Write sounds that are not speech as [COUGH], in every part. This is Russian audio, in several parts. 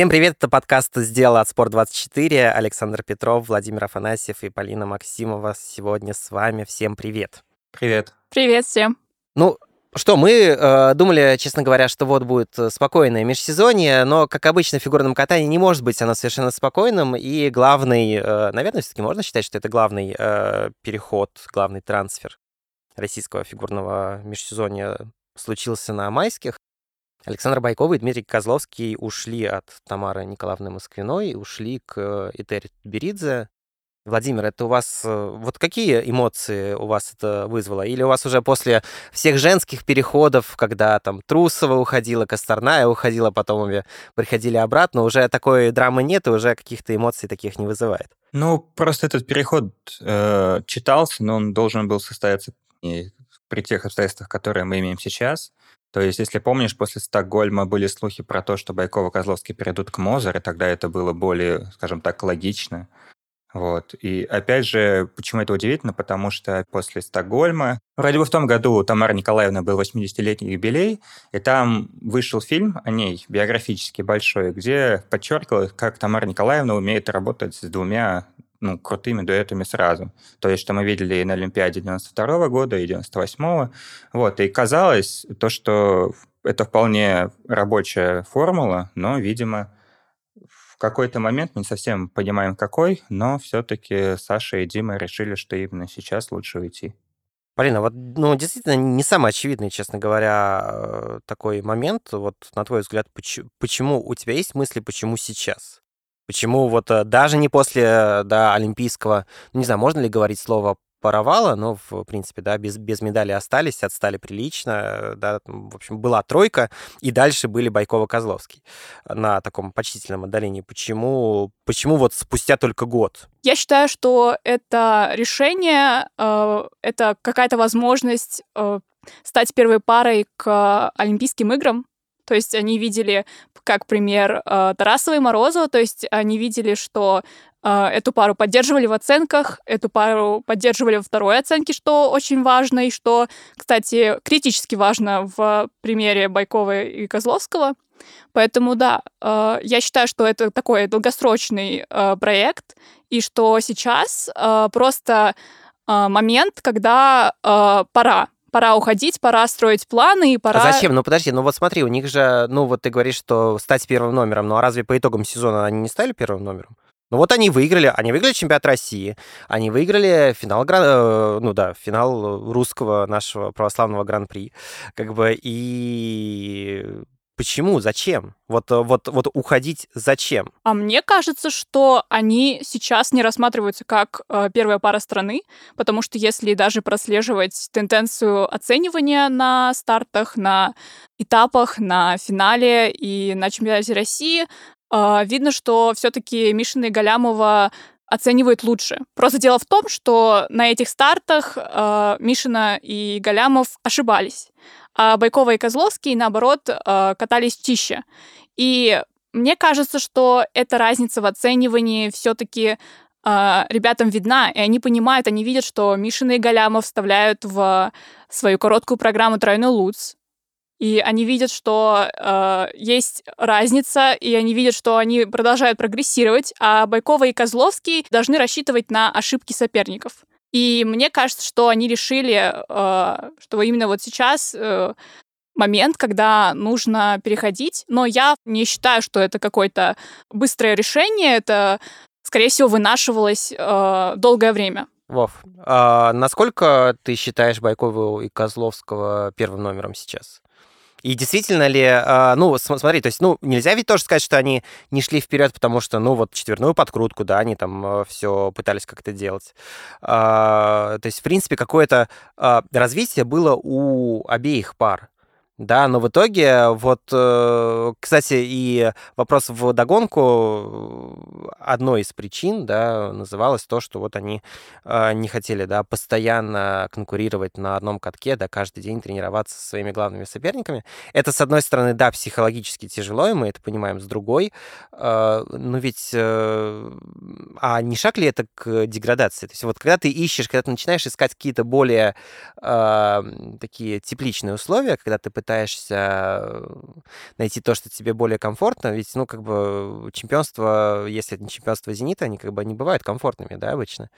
Всем привет, это подкаст «Сделал от Спорт24». Александр Петров, Владимир Афанасьев и Полина Максимова сегодня с вами. Всем привет. Привет. Привет всем. Ну, что, мы э, думали, честно говоря, что вот будет спокойное межсезонье, но, как обычно, в фигурном катании не может быть оно совершенно спокойным, и главный, э, наверное, все-таки можно считать, что это главный э, переход, главный трансфер российского фигурного межсезонья случился на майских. Александр Байков и Дмитрий Козловский ушли от Тамары Николаевны Москвиной, ушли к Этери Беридзе. Владимир, это у вас... Э, вот какие эмоции у вас это вызвало? Или у вас уже после всех женских переходов, когда там Трусова уходила, Косторная уходила, потом обе приходили обратно, уже такой драмы нет, и уже каких-то эмоций таких не вызывает? Ну, просто этот переход э, читался, но он должен был состояться не при тех обстоятельствах, которые мы имеем сейчас. То есть, если помнишь, после Стокгольма были слухи про то, что Байкова и Козловский перейдут к Мозер, и тогда это было более, скажем так, логично. Вот. И опять же, почему это удивительно? Потому что после Стокгольма, вроде бы в том году у Тамары Николаевны был 80-летний юбилей, и там вышел фильм о ней, биографически большой, где подчеркивалось, как Тамара Николаевна умеет работать с двумя ну, крутыми дуэтами сразу. То есть, что мы видели и на Олимпиаде 92 года, и 98 Вот, и казалось то, что это вполне рабочая формула, но, видимо, в какой-то момент, мы не совсем понимаем какой, но все-таки Саша и Дима решили, что именно сейчас лучше уйти. Полина, вот, ну, действительно, не самый очевидный, честно говоря, э, такой момент. Вот, на твой взгляд, почему, почему у тебя есть мысли, почему сейчас? Почему вот э, даже не после э, да, олимпийского, ну, не знаю, можно ли говорить слово паровала, но, в принципе, да, без, без медали остались, отстали прилично, э, да, в общем, была тройка, и дальше были Байкова-Козловский на таком почтительном отдалении. Почему, почему вот спустя только год? Я считаю, что это решение, э, это какая-то возможность э, стать первой парой к Олимпийским играм, то есть они видели как пример э, Тарасова и Морозова, то есть они видели, что э, эту пару поддерживали в оценках, эту пару поддерживали во второй оценке, что очень важно, и что, кстати, критически важно в примере Байкова и Козловского. Поэтому да, э, я считаю, что это такой долгосрочный проект, и что сейчас просто момент, когда пора пора уходить, пора строить планы и пора... А зачем? Ну подожди, ну вот смотри, у них же, ну вот ты говоришь, что стать первым номером, ну а разве по итогам сезона они не стали первым номером? Ну вот они выиграли, они выиграли чемпионат России, они выиграли финал, э, ну да, финал русского нашего православного гран-при, как бы, и Почему? Зачем? Вот, э, вот, вот уходить зачем? А мне кажется, что они сейчас не рассматриваются как э, первая пара страны, потому что если даже прослеживать тенденцию оценивания на стартах, на этапах, на финале и на чемпионате России, э, видно, что все-таки Мишина и Галямова оценивают лучше. Просто дело в том, что на этих стартах э, Мишина и Галямов ошибались а Байкова и Козловский, наоборот, э, катались чище. И мне кажется, что эта разница в оценивании все-таки э, ребятам видна, и они понимают, они видят, что Мишина и Галямов вставляют в свою короткую программу тройной луц, и они видят, что э, есть разница, и они видят, что они продолжают прогрессировать, а Байкова и Козловский должны рассчитывать на ошибки соперников. И мне кажется, что они решили, э, что именно вот сейчас э, момент, когда нужно переходить. Но я не считаю, что это какое-то быстрое решение. Это, скорее всего, вынашивалось э, долгое время. Вов, а насколько ты считаешь Байкова и Козловского первым номером сейчас? И действительно ли, а, ну, смотри, то есть, ну, нельзя ведь тоже сказать, что они не шли вперед, потому что, ну, вот четверную подкрутку, да, они там а, все пытались как-то делать. А, то есть, в принципе, какое-то развитие было у обеих пар. Да, но в итоге, вот, э, кстати, и вопрос в догонку, одной из причин, да, называлось то, что вот они э, не хотели, да, постоянно конкурировать на одном катке, да, каждый день тренироваться со своими главными соперниками. Это, с одной стороны, да, психологически тяжело, и мы это понимаем, с другой, э, но ведь, а не шаг ли это к деградации? То есть вот когда ты ищешь, когда ты начинаешь искать какие-то более такие тепличные условия, когда ты пытаешься пытаешься э, найти то, что тебе более комфортно, ведь, ну, как бы чемпионство, если это не чемпионство «Зенита», они как бы не бывают комфортными, да, обычно.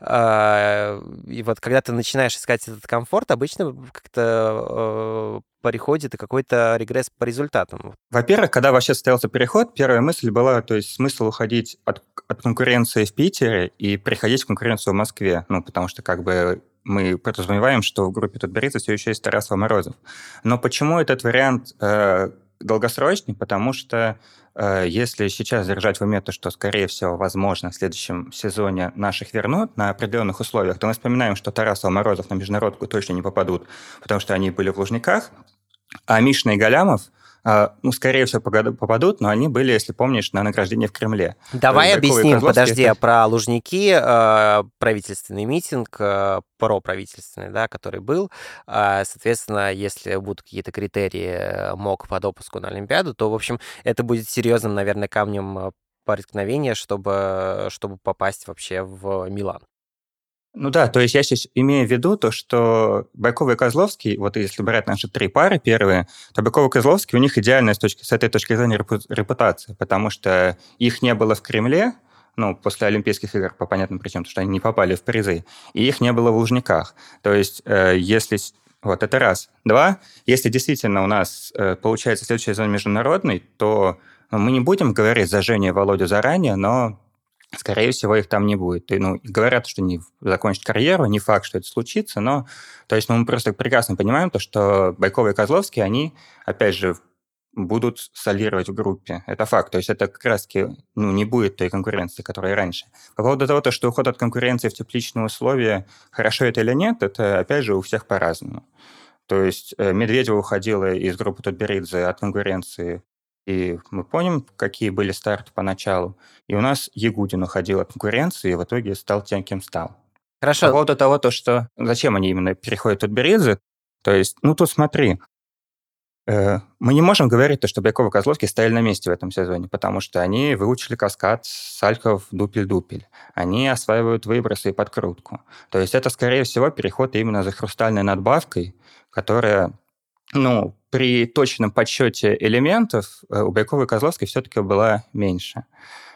А, и вот когда ты начинаешь искать этот комфорт, обычно как-то э, приходит и какой-то регресс по результатам. Во-первых, когда вообще состоялся переход, первая мысль была, то есть смысл уходить от, от конкуренции в Питере и приходить в конкуренцию в Москве, ну, потому что как бы мы подразумеваем, что в группе Тутберидзе все еще есть Тарасов Морозов. Но почему этот вариант э, долгосрочный? Потому что э, если сейчас держать в уме то, что, скорее всего, возможно, в следующем сезоне наших вернут на определенных условиях, то мы вспоминаем, что Тарасов Морозов на международку точно не попадут, потому что они были в Лужниках, а Мишна и Галямов – ну, скорее всего, попадут, но они были, если помнишь, на награждении в Кремле. Давай объясним, подожди, это... про Лужники, э, правительственный митинг, э, проправительственный, да, который был. Э, соответственно, если будут какие-то критерии э, МОК по допуску на Олимпиаду, то, в общем, это будет серьезным, наверное, камнем э, преткновения, чтобы, чтобы попасть вообще в Милан. Ну да, то есть я сейчас имею в виду то, что Байков и Козловский, вот если брать наши три пары первые, то Байков и Козловский, у них идеальная с, точки, с этой точки зрения репутация, потому что их не было в Кремле, ну, после Олимпийских игр, по понятным причинам, потому что они не попали в призы, и их не было в Лужниках. То есть, э, если... Вот, это раз. Два, если действительно у нас э, получается следующий сезон международный, то мы не будем говорить за Женю и Володю заранее, но скорее всего, их там не будет. И, ну, говорят, что не закончат карьеру, не факт, что это случится, но то есть ну, мы просто прекрасно понимаем то, что Байкова и Козловский, они, опять же, будут солировать в группе. Это факт. То есть это как раз-таки ну, не будет той конкуренции, которая раньше. По поводу того, то, что уход от конкуренции в тепличные условия, хорошо это или нет, это, опять же, у всех по-разному. То есть э, Медведева уходила из группы Тутберидзе от конкуренции и мы помним, какие были старты поначалу. И у нас Ягудин уходил от конкуренции и в итоге стал тем, кем стал. Хорошо. По поводу того, то, что зачем они именно переходят от Березы, то есть, ну тут смотри, э, мы не можем говорить, то, что Бяков и Козловский стояли на месте в этом сезоне, потому что они выучили каскад Сальков дупель-дупель. Они осваивают выбросы и подкрутку. То есть это, скорее всего, переход именно за хрустальной надбавкой, которая ну, при точном подсчете элементов э, у Байкова и Козловской все-таки была меньше.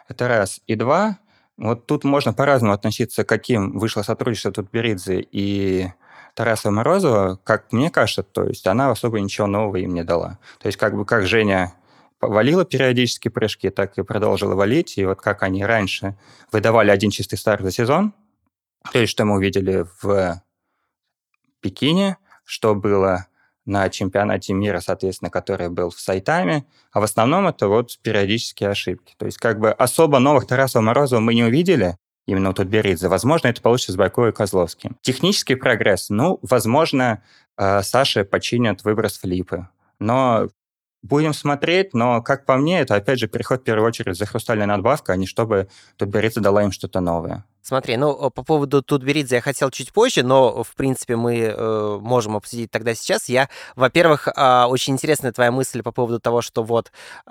Это раз. И два, вот тут можно по-разному относиться, каким вышло сотрудничество Тутберидзе и Тараса Морозова. Как мне кажется, то есть она особо ничего нового им не дала. То есть как бы как Женя валила периодически прыжки, так и продолжила валить. И вот как они раньше выдавали один чистый старт за сезон, то есть что мы увидели в Пекине, что было на чемпионате мира, соответственно, который был в Сайтаме, а в основном это вот периодические ошибки. То есть как бы особо новых Тарасова Морозова мы не увидели, именно у Тутберидзе. Возможно, это получится с Байко и Козловским. Технический прогресс. Ну, возможно, э, Саше починят выброс флипы. Но будем смотреть, но, как по мне, это, опять же, переход в первую очередь за хрустальной надбавкой, а не чтобы Тутберидзе дала им что-то новое. Смотри, ну, по поводу Тутберидзе я хотел чуть позже, но, в принципе, мы э, можем обсудить тогда сейчас. Я, во-первых, э, очень интересная твоя мысль по поводу того, что вот э,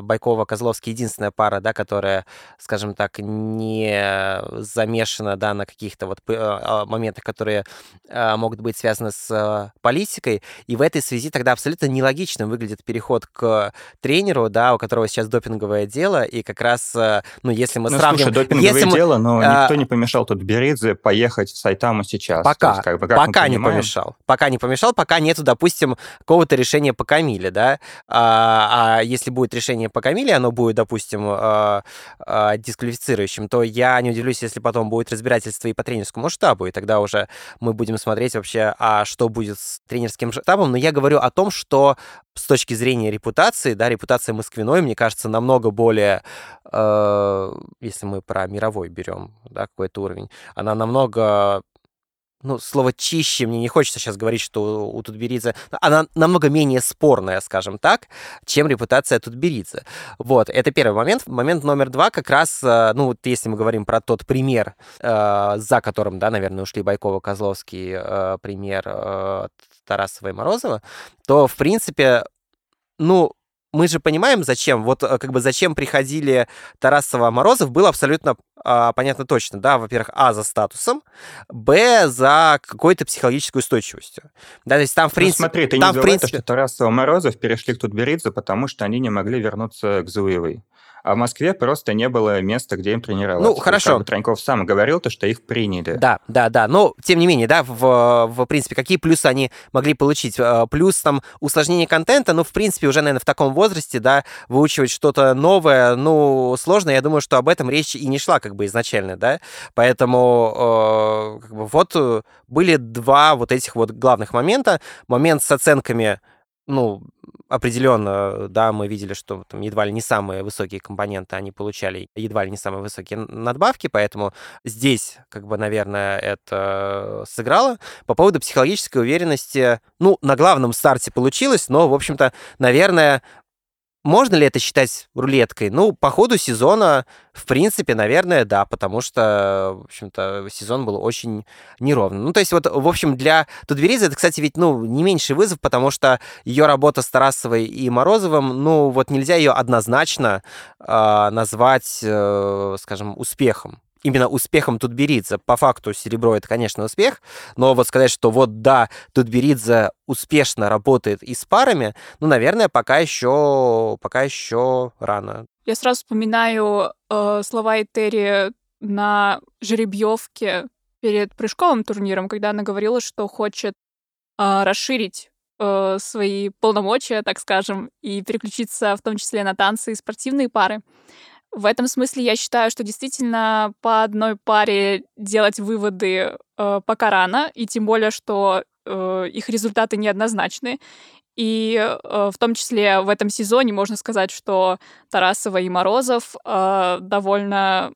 Байкова-Козловский единственная пара, да, которая, скажем так, не замешана, да, на каких-то вот э, моментах, которые э, могут быть связаны с э, политикой. И в этой связи тогда абсолютно нелогичным выглядит переход к тренеру, да, у которого сейчас допинговое дело, и как раз, э, ну, если мы ну, сравним... Слушай, допинговое если мы... дело, но а, никто не помешал тут Беридзе поехать в Сайтаму сейчас. Пока, есть, как бы, как пока не помешал. Пока не помешал, пока нету, допустим, какого-то решения по Камиле, да. А, а если будет решение по Камиле, оно будет, допустим, а, а, дисквалифицирующим, то я не удивлюсь, если потом будет разбирательство и по тренерскому штабу, и тогда уже мы будем смотреть вообще, а что будет с тренерским штабом. Но я говорю о том, что с точки зрения репутации, да, репутация Москвиной, мне кажется, намного более, э, если мы про мировой берем, да, какой-то уровень, она намного ну, слово чище, мне не хочется сейчас говорить, что у Тутберидзе, она намного менее спорная, скажем так, чем репутация Тутберидзе. Вот, это первый момент. Момент номер два как раз, э, ну, вот если мы говорим про тот пример, э, за которым, да, наверное, ушли Байкова, Козловский, э, пример Тарасова и Морозова, то, в принципе, ну, мы же понимаем, зачем. Вот э, как бы зачем приходили Тарасова Морозов, было абсолютно а, понятно точно. Да, во-первых, а, за статусом, б, за какой-то психологической устойчивостью. Да, то есть там, в принципе... Ну, смотри, ты там, не в принципе... что Тарасова Морозов перешли к Тутберидзе, потому что они не могли вернуться к Зуевой. А в Москве просто не было места, где им тренироваться. Ну, хорошо. Как бы Траньков сам говорил, то, что их приняли. Да, да, да. Но, тем не менее, да, в, в принципе, какие плюсы они могли получить? Э, плюс там усложнение контента, ну, в принципе, уже, наверное, в таком возрасте, да, выучивать что-то новое, ну, сложно. Я думаю, что об этом речь и не шла как бы изначально, да. Поэтому э, как бы, вот э, были два вот этих вот главных момента. Момент с оценками ну, определенно, да, мы видели, что там едва ли не самые высокие компоненты они получали, едва ли не самые высокие надбавки, поэтому здесь, как бы, наверное, это сыграло. По поводу психологической уверенности, ну, на главном старте получилось, но, в общем-то, наверное, можно ли это считать рулеткой? Ну, по ходу сезона, в принципе, наверное, да, потому что, в общем-то, сезон был очень неровный. Ну, то есть вот, в общем, для Тутберидзе это, кстати, ведь, ну, не меньший вызов, потому что ее работа с Тарасовой и Морозовым, ну, вот нельзя ее однозначно э, назвать, э, скажем, успехом именно успехом Тутберидзе. По факту серебро это, конечно, успех, но вот сказать, что вот да, Тутберидзе успешно работает и с парами, ну, наверное, пока еще, пока еще рано. Я сразу вспоминаю э, слова Этери на жеребьевке перед прыжковым турниром, когда она говорила, что хочет э, расширить э, свои полномочия, так скажем, и переключиться в том числе на танцы и спортивные пары. В этом смысле я считаю, что действительно по одной паре делать выводы э, пока рано, и тем более, что э, их результаты неоднозначны. И э, в том числе в этом сезоне можно сказать, что Тарасова и Морозов э, довольно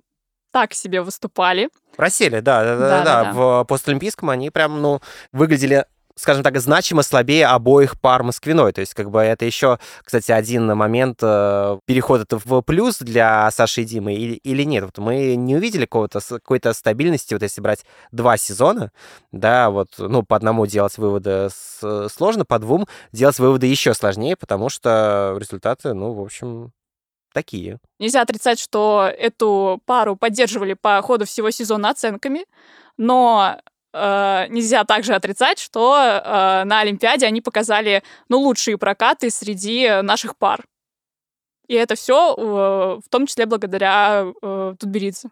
так себе выступали. Просели, да, да, да, да, да. В постолимпийском они прям, ну, выглядели скажем так, значимо слабее обоих пар Москвиной. То есть, как бы это еще, кстати, один момент э, переход это в плюс для Саши и Димы или, или нет. Вот мы не увидели какого-то, какой-то стабильности, вот если брать два сезона, да, вот, ну, по одному делать выводы сложно, по двум делать выводы еще сложнее, потому что результаты, ну, в общем, такие. Нельзя отрицать, что эту пару поддерживали по ходу всего сезона оценками, но э, нельзя также отрицать, что э, на Олимпиаде они показали ну, лучшие прокаты среди наших пар. И это все э, в том числе благодаря э, Тутберидзе.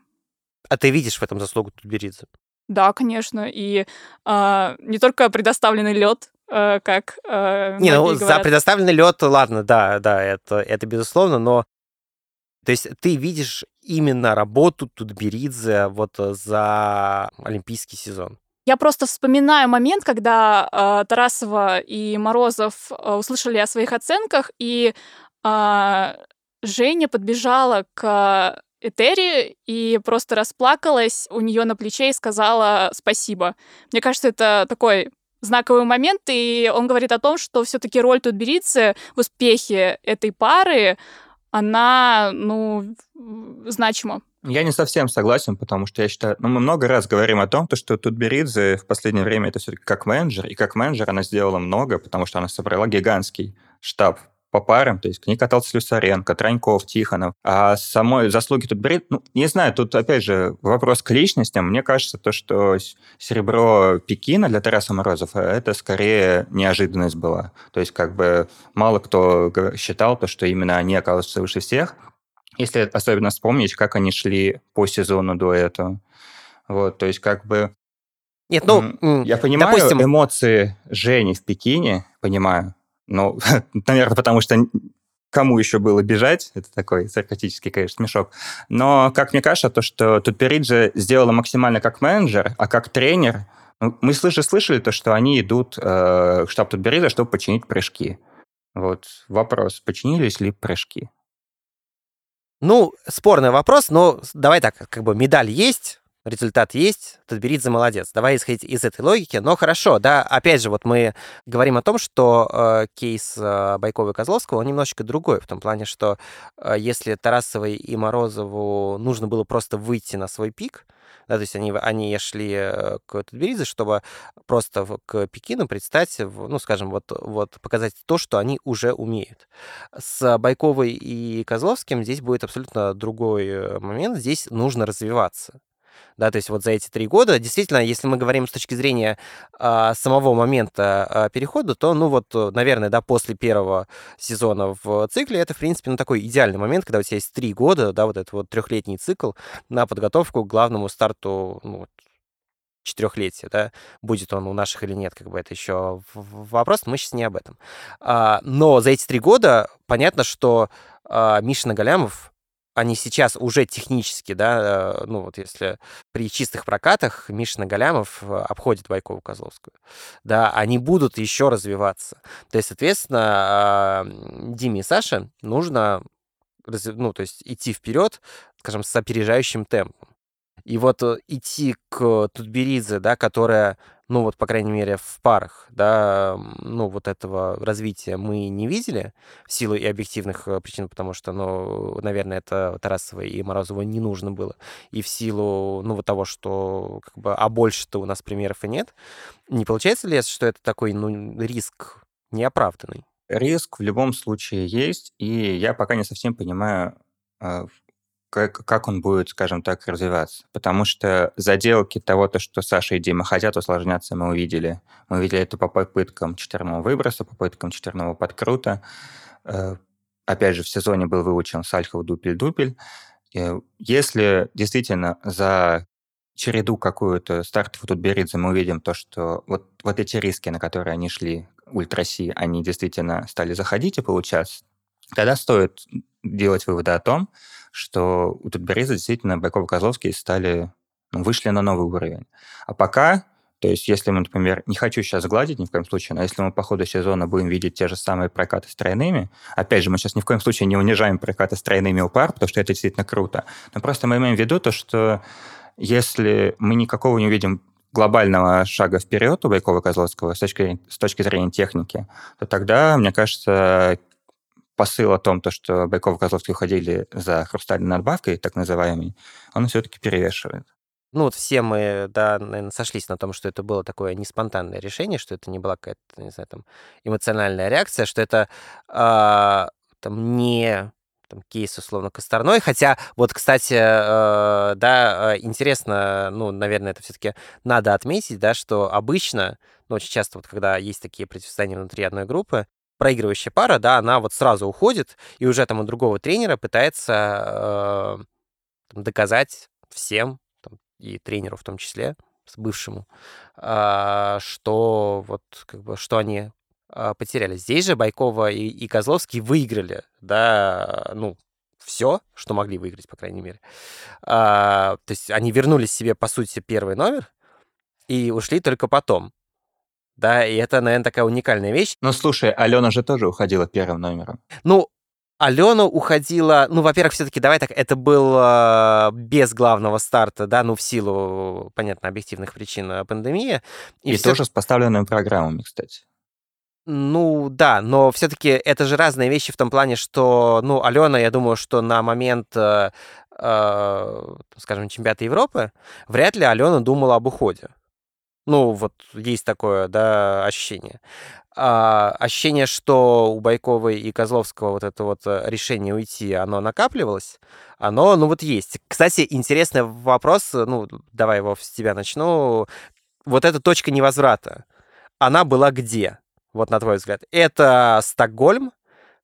А ты видишь в этом заслугу Тутберидзе? Да, конечно. И э, не только предоставленный лед, э, как э, Не, ну говорят. за предоставленный лед, ладно, да, да, это, это безусловно, но то есть ты видишь именно работу Тутберидзе вот за олимпийский сезон? Я просто вспоминаю момент, когда э, Тарасова и Морозов э, услышали о своих оценках, и э, Женя подбежала к Этери и просто расплакалась у нее на плече и сказала спасибо. Мне кажется, это такой знаковый момент, и он говорит о том, что все-таки роль Тутберидзе в успехе этой пары, она, ну, значима. Я не совсем согласен, потому что я считаю, ну, мы много раз говорим о том, что Тутберидзе в последнее время это все-таки как менеджер, и как менеджер она сделала много, потому что она собрала гигантский штаб по парам, то есть к ней катался Слюсаренко, Траньков, Тихонов. А самой заслуги тут бред, ну, не знаю, тут, опять же, вопрос к личностям. Мне кажется, то, что серебро Пекина для Тараса Морозова, это скорее неожиданность была. То есть, как бы, мало кто считал то, что именно они оказываются выше всех. Если особенно вспомнить, как они шли по сезону до этого. Вот, то есть как бы... Нет, ну, я понимаю допустим... эмоции Жени в Пекине, понимаю. Ну, [LAUGHS] наверное, потому что кому еще было бежать, это такой саркастический, конечно, смешок. Но, как мне кажется, то, что Тутпериджи сделала максимально как менеджер, а как тренер, ну, мы слышали, слышали то, что они идут э, в штаб Тутберидзе, чтобы починить прыжки. Вот вопрос, починились ли прыжки? Ну, спорный вопрос, но давай так, как бы медаль есть, результат есть, Тутберидзе молодец. Давай исходить из этой логики. Но хорошо, да, опять же, вот мы говорим о том, что э, кейс э, Байкова и Козловского, он немножечко другой, в том плане, что э, если Тарасовой и Морозову нужно было просто выйти на свой пик, да, то есть они, они шли э, к Тутберидзе, чтобы просто к Пекину предстать, ну, скажем, вот, вот показать то, что они уже умеют. С Байковой и Козловским здесь будет абсолютно другой э, момент. Здесь нужно развиваться да, то есть вот за эти три года, действительно, если мы говорим с точки зрения а, самого момента а, перехода, то, ну вот, наверное, да, после первого сезона в цикле это, в принципе, ну такой идеальный момент, когда у тебя есть три года, да, вот этот вот трехлетний цикл на подготовку к главному старту, ну, четырехлетия, да, будет он у наших или нет, как бы это еще вопрос, мы сейчас не об этом. А, но за эти три года понятно, что а, Миша Нагалямов они сейчас уже технически, да, э, ну вот если при чистых прокатах Мишина Галямов э, обходит Байкову Козловскую, да, они будут еще развиваться. То есть, соответственно, Диме и Саше нужно, ну, то есть идти вперед, скажем, с опережающим темпом. И вот э, идти к Тутберидзе, да, которая ну вот, по крайней мере, в парах, да, ну вот этого развития мы не видели в силу и объективных э, причин, потому что, ну, наверное, это Тарасовой и Морозову не нужно было, и в силу, ну, вот того, что, как бы, а больше-то у нас примеров и нет. Не получается ли, что это такой, ну, риск неоправданный? Риск в любом случае есть, и я пока не совсем понимаю, а, как, как он будет, скажем так, развиваться. Потому что заделки того, то, что Саша и Дима хотят усложняться, мы увидели. Мы увидели это по попыткам четверного выброса, по попыткам четверного подкрута. Э, опять же, в сезоне был выучен Сальхов дупель-дупель. Если действительно за череду какую-то стартов тут Беридзе мы увидим то, что вот, вот эти риски, на которые они шли, ультраси, они действительно стали заходить и получаться, тогда стоит делать выводы о том, что у Тутберидзе действительно Байков и Козловский стали, ну, вышли на новый уровень. А пока, то есть если мы, например, не хочу сейчас гладить ни в коем случае, но если мы по ходу сезона будем видеть те же самые прокаты с тройными, опять же, мы сейчас ни в коем случае не унижаем прокаты с тройными у пар, потому что это действительно круто, но просто мы имеем в виду то, что если мы никакого не увидим глобального шага вперед у Байкова Козловского с точки, с точки зрения техники, то тогда, мне кажется, посыл о том, то, что Байков и Козловский уходили за хрустальной надбавкой, так называемой, он все-таки перевешивает. Ну вот все мы, да, наверное, сошлись на том, что это было такое не спонтанное решение, что это не была какая-то, не знаю, там, эмоциональная реакция, что это э, там не там, кейс, условно, Косторной. Хотя, вот, кстати, э, да, интересно, ну, наверное, это все-таки надо отметить, да, что обычно, ну, очень часто, вот, когда есть такие противостояния внутри одной группы, проигрывающая пара, да, она вот сразу уходит и уже там у другого тренера пытается э, доказать всем, там, и тренеру в том числе, с бывшему, э, что вот как бы, что они э, потеряли. Здесь же Байкова и, и Козловский выиграли, да, ну, все, что могли выиграть, по крайней мере. А, то есть они вернули себе, по сути, первый номер и ушли только потом. Да, и это, наверное, такая уникальная вещь. Ну, слушай, Алена же тоже уходила первым номером. Ну, Алена уходила, ну, во-первых, все-таки, давай так, это был э, без главного старта, да, ну, в силу, понятно, объективных причин э, пандемии. И, и все... тоже с поставленными программами, кстати. Ну, да, но все-таки это же разные вещи в том плане, что, ну, Алена, я думаю, что на момент, э, э, скажем, чемпионата Европы, вряд ли Алена думала об уходе. Ну, вот есть такое, да, ощущение. А, ощущение, что у Байковой и Козловского вот это вот э, решение уйти, оно накапливалось, оно, ну, вот есть. Кстати, интересный вопрос, ну, давай его с тебя начну. Вот эта точка невозврата, она была где, вот на твой взгляд? Это Стокгольм,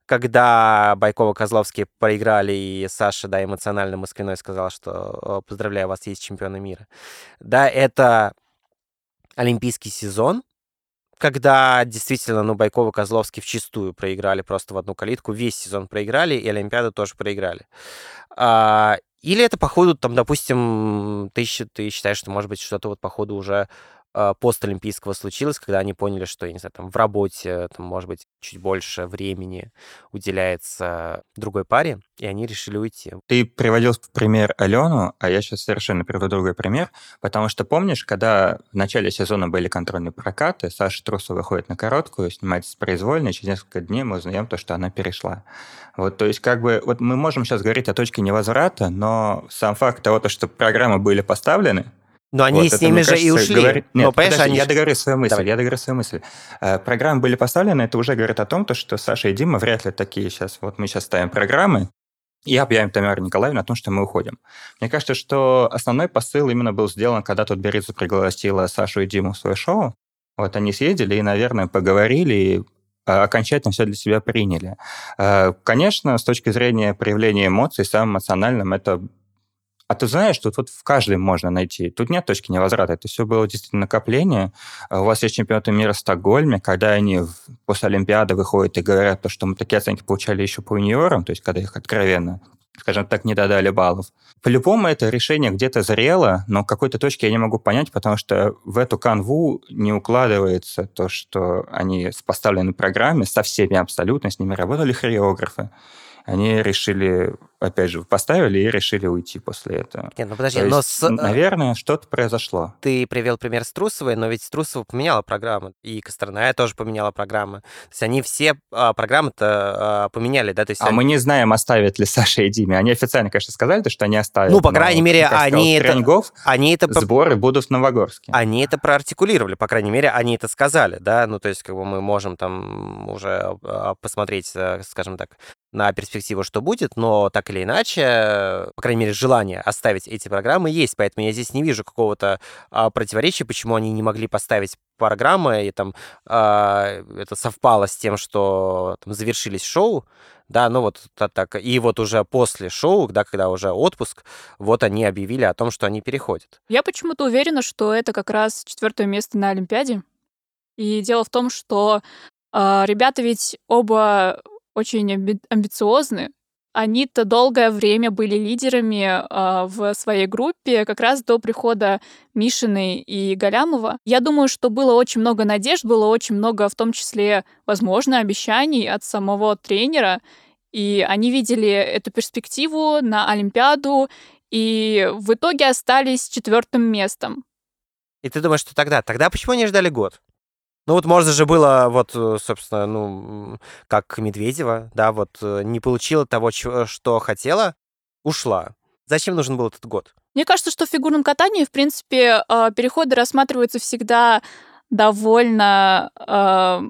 когда Байкова Козловский проиграли, и Саша, да, эмоционально мысленной сказал, что поздравляю вас, есть чемпионы мира. Да, это олимпийский сезон, когда действительно, ну, Байков и Козловский вчистую проиграли просто в одну калитку, весь сезон проиграли, и Олимпиаду тоже проиграли. А, или это, по ходу, там, допустим, ты, ты считаешь, что, может быть, что-то вот по ходу уже постолимпийского случилось, когда они поняли, что, я не знаю, там в работе, там, может быть, чуть больше времени уделяется другой паре, и они решили уйти. Ты приводил в пример Алену, а я сейчас совершенно приведу другой пример, потому что помнишь, когда в начале сезона были контрольные прокаты, Саша Трусова выходит на короткую, снимается с произвольной, через несколько дней мы узнаем то, что она перешла. Вот, то есть, как бы, вот мы можем сейчас говорить о точке невозврата, но сам факт того, что программы были поставлены, но они вот, с ними же кажется, и ушли. Говорит... Нет, Но, подожди, они... я договорю свою мысль. Давай. Я договорю свою мысль. Э, программы были поставлены, это уже говорит о том, то, что Саша и Дима вряд ли такие сейчас. Вот мы сейчас ставим программы, и объявим Тамару Николаевну о том, что мы уходим. Мне кажется, что основной посыл именно был сделан, когда тут Беридзе пригласила Сашу и Диму в свое шоу. Вот они съездили и, наверное, поговорили, и а, окончательно все для себя приняли. Э, конечно, с точки зрения проявления эмоций, самым эмоциональным это а ты знаешь, тут вот в каждом можно найти. Тут нет точки невозврата. Это все было действительно накопление. А у вас есть чемпионаты мира в Стокгольме, когда они после Олимпиады выходят и говорят, то, что мы такие оценки получали еще по юниорам, то есть когда их откровенно скажем так, не додали баллов. По-любому это решение где-то зрело, но какой-то точки я не могу понять, потому что в эту канву не укладывается то, что они с поставленной программе, со всеми абсолютно, с ними работали хореографы, они решили, опять же, поставили и решили уйти после этого. Нет, ну подожди, То но есть, с... Э, наверное, что-то произошло. Ты привел пример Струсовой, но ведь Струсова поменяла программу, и Косторная тоже поменяла программы. То есть они все а, программы-то а, поменяли, да? То есть а они... мы не знаем, оставят ли Саша и Диме. Они официально, конечно, сказали, что они оставят. Ну, по крайней мере, они это... они это... Сборы будут в Новогорске. Они это проартикулировали, по крайней мере, они это сказали, да? Ну, то есть как бы мы можем там уже а, посмотреть, э, скажем так, на перспективу, что будет, но так или иначе, по крайней мере, желание оставить эти программы есть, поэтому я здесь не вижу какого-то а, противоречия, почему они не могли поставить программы, и там а, это совпало с тем, что там завершились шоу, да, ну вот так, и вот уже после шоу, да, когда уже отпуск, вот они объявили о том, что они переходят. Я почему-то уверена, что это как раз четвертое место на Олимпиаде. И дело в том, что э, ребята ведь оба очень амби- амбициозны. Они-то долгое время были лидерами э, в своей группе, как раз до прихода Мишины и Галямова. Я думаю, что было очень много надежд, было очень много, в том числе, возможно, обещаний от самого тренера. И они видели эту перспективу на Олимпиаду, и в итоге остались четвертым местом. И ты думаешь, что тогда? Тогда почему они ждали год? Ну вот можно же было, вот, э, собственно, ну, как Медведева, да, вот э, не получила того, что хотела, ушла. Зачем нужен был этот год? Мне кажется, что в фигурном катании, в принципе, э, переходы рассматриваются всегда довольно э,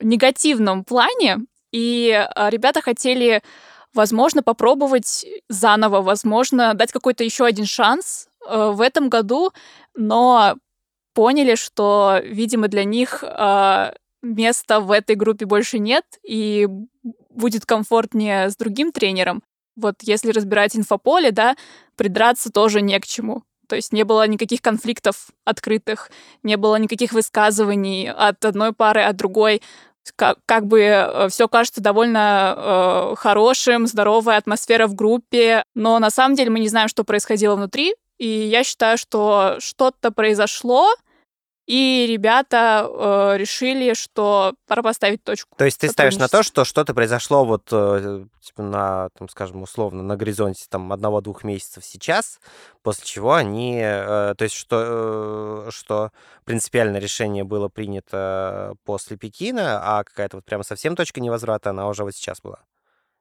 негативном плане, и ребята хотели, возможно, попробовать заново, возможно, дать какой-то еще один шанс в этом году, но поняли, что, видимо, для них э, места в этой группе больше нет, и будет комфортнее с другим тренером. Вот если разбирать инфополе, да, придраться тоже не к чему. То есть не было никаких конфликтов открытых, не было никаких высказываний от одной пары, от другой. Как, как бы э, все кажется довольно э, хорошим, здоровая атмосфера в группе, но на самом деле мы не знаем, что происходило внутри, и я считаю, что что-то произошло, и ребята э, решили, что пора поставить точку. То есть ты ставишь на то, что что-то произошло вот э, типа на, там, скажем, условно, на горизонте там одного-двух месяцев сейчас, после чего они, э, то есть что, э, что принципиальное решение было принято после Пекина, а какая-то вот прямо совсем точка невозврата, она уже вот сейчас была.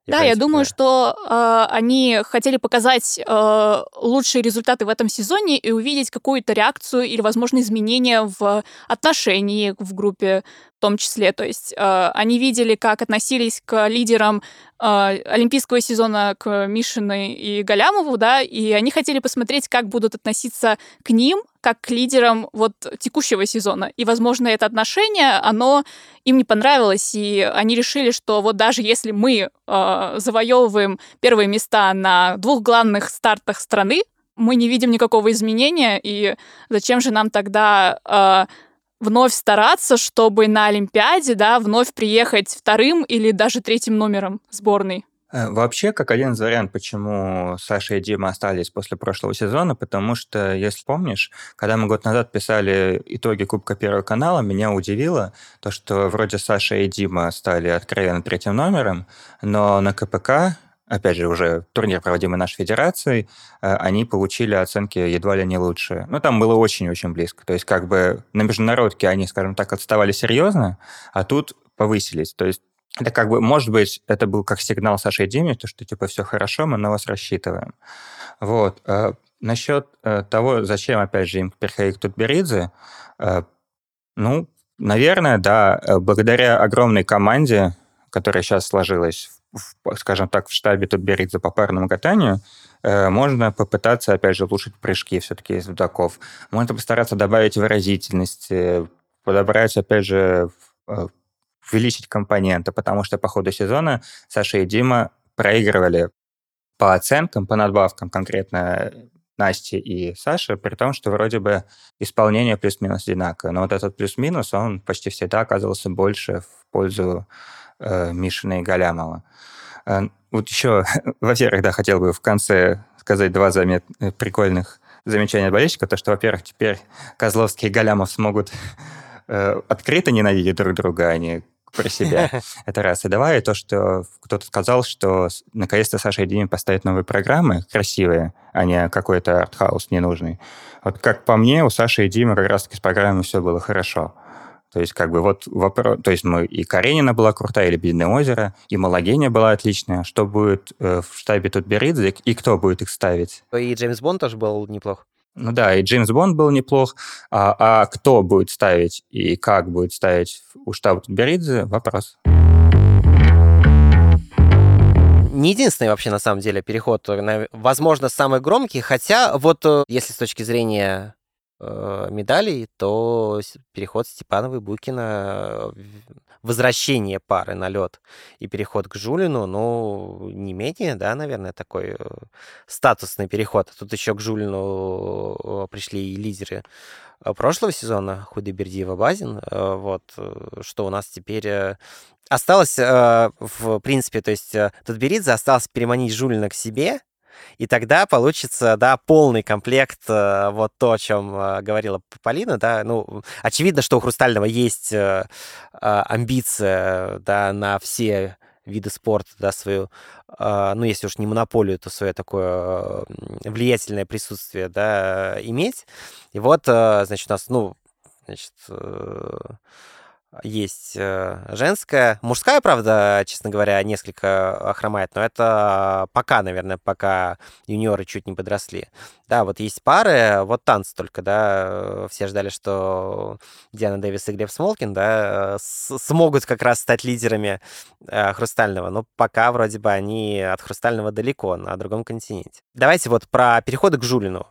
Да, я думаю, что э, они хотели показать э, лучшие результаты в этом сезоне и увидеть какую-то реакцию или, возможно, изменения в отношении в группе в том числе. То есть э, они видели, как относились к лидерам э, олимпийского сезона, к Мишиной и Галямову, да, и они хотели посмотреть, как будут относиться к ним, как к лидерам вот текущего сезона. И, возможно, это отношение, оно им не понравилось, и они решили, что вот даже если мы э, завоевываем первые места на двух главных стартах страны, мы не видим никакого изменения, и зачем же нам тогда э, вновь стараться, чтобы на Олимпиаде, да, вновь приехать вторым или даже третьим номером сборной. Э, вообще, как один из вариантов, почему Саша и Дима остались после прошлого сезона, потому что, если помнишь, когда мы год назад писали итоги Кубка Первого канала, меня удивило то, что вроде Саша и Дима стали откровенно третьим номером, но на КПК опять же, уже турнир, проводимый нашей федерацией, э, они получили оценки едва ли не лучшие. Ну, там было очень-очень близко. То есть, как бы на международке они, скажем так, отставали серьезно, а тут повысились. То есть, это как бы, может быть, это был как сигнал Саше Диме, то, что, типа, все хорошо, мы на вас рассчитываем. Вот. Э, насчет э, того, зачем, опять же, им переходить к Тутберидзе, ну, наверное, да, благодаря огромной команде, которая сейчас сложилась скажем так, в штабе Тутберидзе по парному катанию, э, можно попытаться, опять же, улучшить прыжки все-таки из вдаков. Можно постараться добавить выразительности, подобрать, опять же, э, увеличить компоненты, потому что по ходу сезона Саша и Дима проигрывали по оценкам, по надбавкам конкретно Насти и Саши, при том, что вроде бы исполнение плюс-минус одинаковое. Но вот этот плюс-минус, он почти всегда оказывался больше в пользу э, Мишина и Галямова. Э, вот еще, [LAUGHS] во-первых, да, хотел бы в конце сказать два замет... Э, прикольных замечания от болельщика, то, что, во-первых, теперь Козловский и Галямов смогут э, открыто ненавидеть друг друга, а не про себя. [LAUGHS] Это раз. И давай то, что кто-то сказал, что наконец-то Саша и Диме поставят новые программы красивые, а не какой-то артхаус ненужный. Вот как по мне, у Саши и Димы как раз-таки с программой все было хорошо. То есть, как бы вот вопрос... То есть, мы и Каренина была крутая, и Лебединое озеро, и Малагения была отличная. Что будет э, в штабе Тутберидзе, и кто будет их ставить? И Джеймс Бонд тоже был неплох. Ну да, и Джеймс Бонд был неплох. А, а кто будет ставить и как будет ставить у штаба Тутберидзе – вопрос. не единственный вообще, на самом деле, переход, возможно, самый громкий, хотя вот э, если с точки зрения э, медалей, то переход Степановой Букина, возвращение пары на лед и переход к Жулину, ну, не менее, да, наверное, такой э, статусный переход. Тут еще к Жулину э, пришли и лидеры э, прошлого сезона, Худайбердиева Базин. Э, вот, что у нас теперь осталось, в принципе, то есть Тутберидзе осталось переманить Жулина к себе, и тогда получится, да, полный комплект, э, вот то, о чем э, говорила Полина, да, ну, очевидно, что у Хрустального есть э, амбиция, да, на все виды спорта, да, свою, ну, если уж не монополию, то свое такое влиятельное присутствие, да, иметь. И вот, значит, у нас, ну, значит, есть э, женская. Мужская, правда, честно говоря, несколько хромает, но это пока, наверное, пока юниоры чуть не подросли. Да, вот есть пары, вот танцы только, да, все ждали, что Диана Дэвис и Глеб Смолкин, да, смогут как раз стать лидерами э, Хрустального, но пока вроде бы они от Хрустального далеко, на другом континенте. Давайте вот про переходы к Жулину.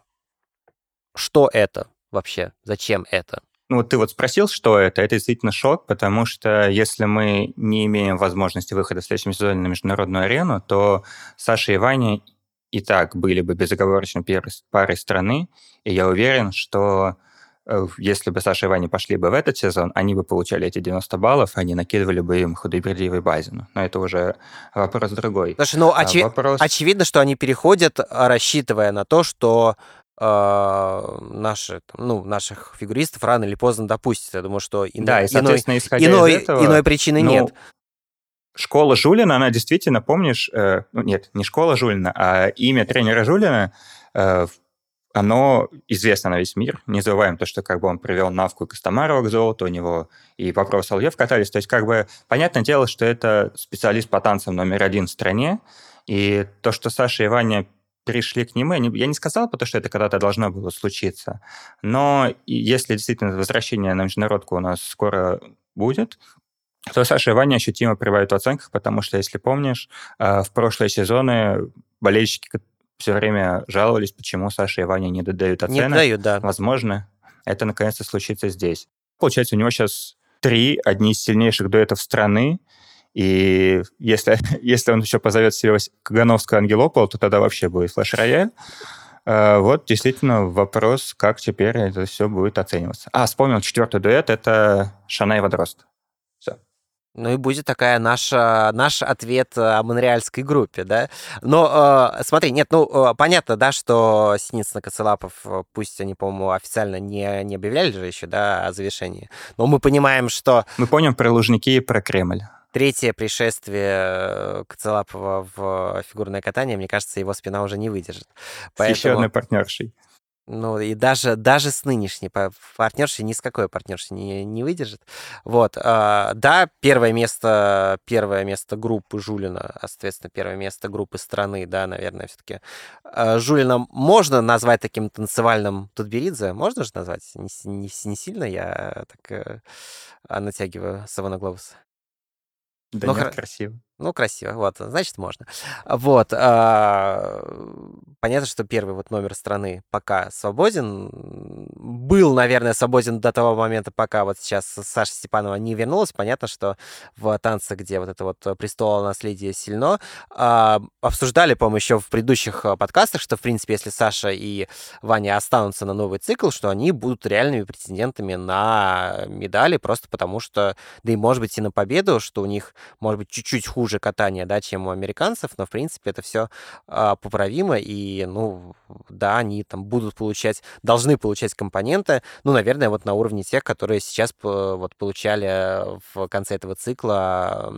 Что это вообще? Зачем это? Ну, вот ты вот спросил, что это. Это действительно шок, потому что если мы не имеем возможности выхода в следующем сезоне на международную арену, то Саша и Ваня и так были бы безоговорочно первой парой страны, и я уверен, что э, если бы Саша и Ваня пошли бы в этот сезон, они бы получали эти 90 баллов, они накидывали бы им худобердиевой базину. Но это уже вопрос другой. Слушай, ну, очи- вопрос... очевидно, что они переходят, рассчитывая на то, что э, наши, ну, наших фигуристов рано или поздно допустят. Я думаю, что ино, да, и, соответственно, иной, исходя иной, из этого, иной причины ну, нет. Школа Жулина, она действительно, помнишь, э, ну, нет, не школа Жулина, а имя тренера Жулина, э, оно известно на весь мир. Не забываем то, что как бы он привел Навку и Костомарова к золоту, у него и Покров Соловьев катались. То есть как бы понятное дело, что это специалист по танцам номер один в стране, и то, что Саша и Ваня пришли к нему. Я не сказал, потому что это когда-то должно было случиться. Но если действительно возвращение на международку у нас скоро будет, то Саша и Ваня ощутимо прибавят в оценках, потому что, если помнишь, э, в прошлые сезоны болельщики все время жаловались, почему Саша и Ваня не додают оценок. Не дают, да. Возможно, это наконец-то случится здесь. Получается, у него сейчас три, одни из сильнейших дуэтов страны, и если, [LAUGHS] если он еще позовет себе Кагановскую Ангелополу, то тогда вообще будет флеш-рояль. А, вот действительно вопрос, как теперь это все будет оцениваться. А, вспомнил четвертый дуэт, это Шана и Водрост. Все. Ну и будет такая наша, наш ответ э, о монреальской группе, да. Но э, смотри, нет, ну э, понятно, да, что Синицын и Коцелапов, э, пусть они, по-моему, официально не, не объявляли же еще, да, о завершении, но мы понимаем, что... Мы помним про Лужники и про Кремль. Третье пришествие Коцелапова в фигурное катание, мне кажется, его спина уже не выдержит. Поэтому... С еще одной партнершей. Ну, и даже, даже с нынешней партнершей ни с какой партнершей не, не выдержит. Вот. А, да, первое место, первое место группы Жулина, а, соответственно, первое место группы страны, да, наверное, все-таки. А, Жулина можно назвать таким танцевальным Тутберидзе? Можно же назвать? Не, не, не сильно я так э, натягиваю Савана Глобус. Да ну, нет, хр... красиво. Ну, красиво, вот, значит, можно. Вот, а, понятно, что первый вот номер страны пока свободен. Был, наверное, свободен до того момента, пока вот сейчас Саша Степанова не вернулась. Понятно, что в танце, где вот это вот престол наследие сильно, а, обсуждали, по-моему, еще в предыдущих а, подкастах, что, в принципе, если Саша и Ваня останутся на новый цикл, что они будут реальными претендентами на медали, просто потому что, да и, может быть, и на победу, что у них, может быть, чуть-чуть хуже хуже катание, да, чем у американцев, но, в принципе, это все а, поправимо, и, ну, да, они там будут получать, должны получать компоненты, ну, наверное, вот на уровне тех, которые сейчас вот получали в конце этого цикла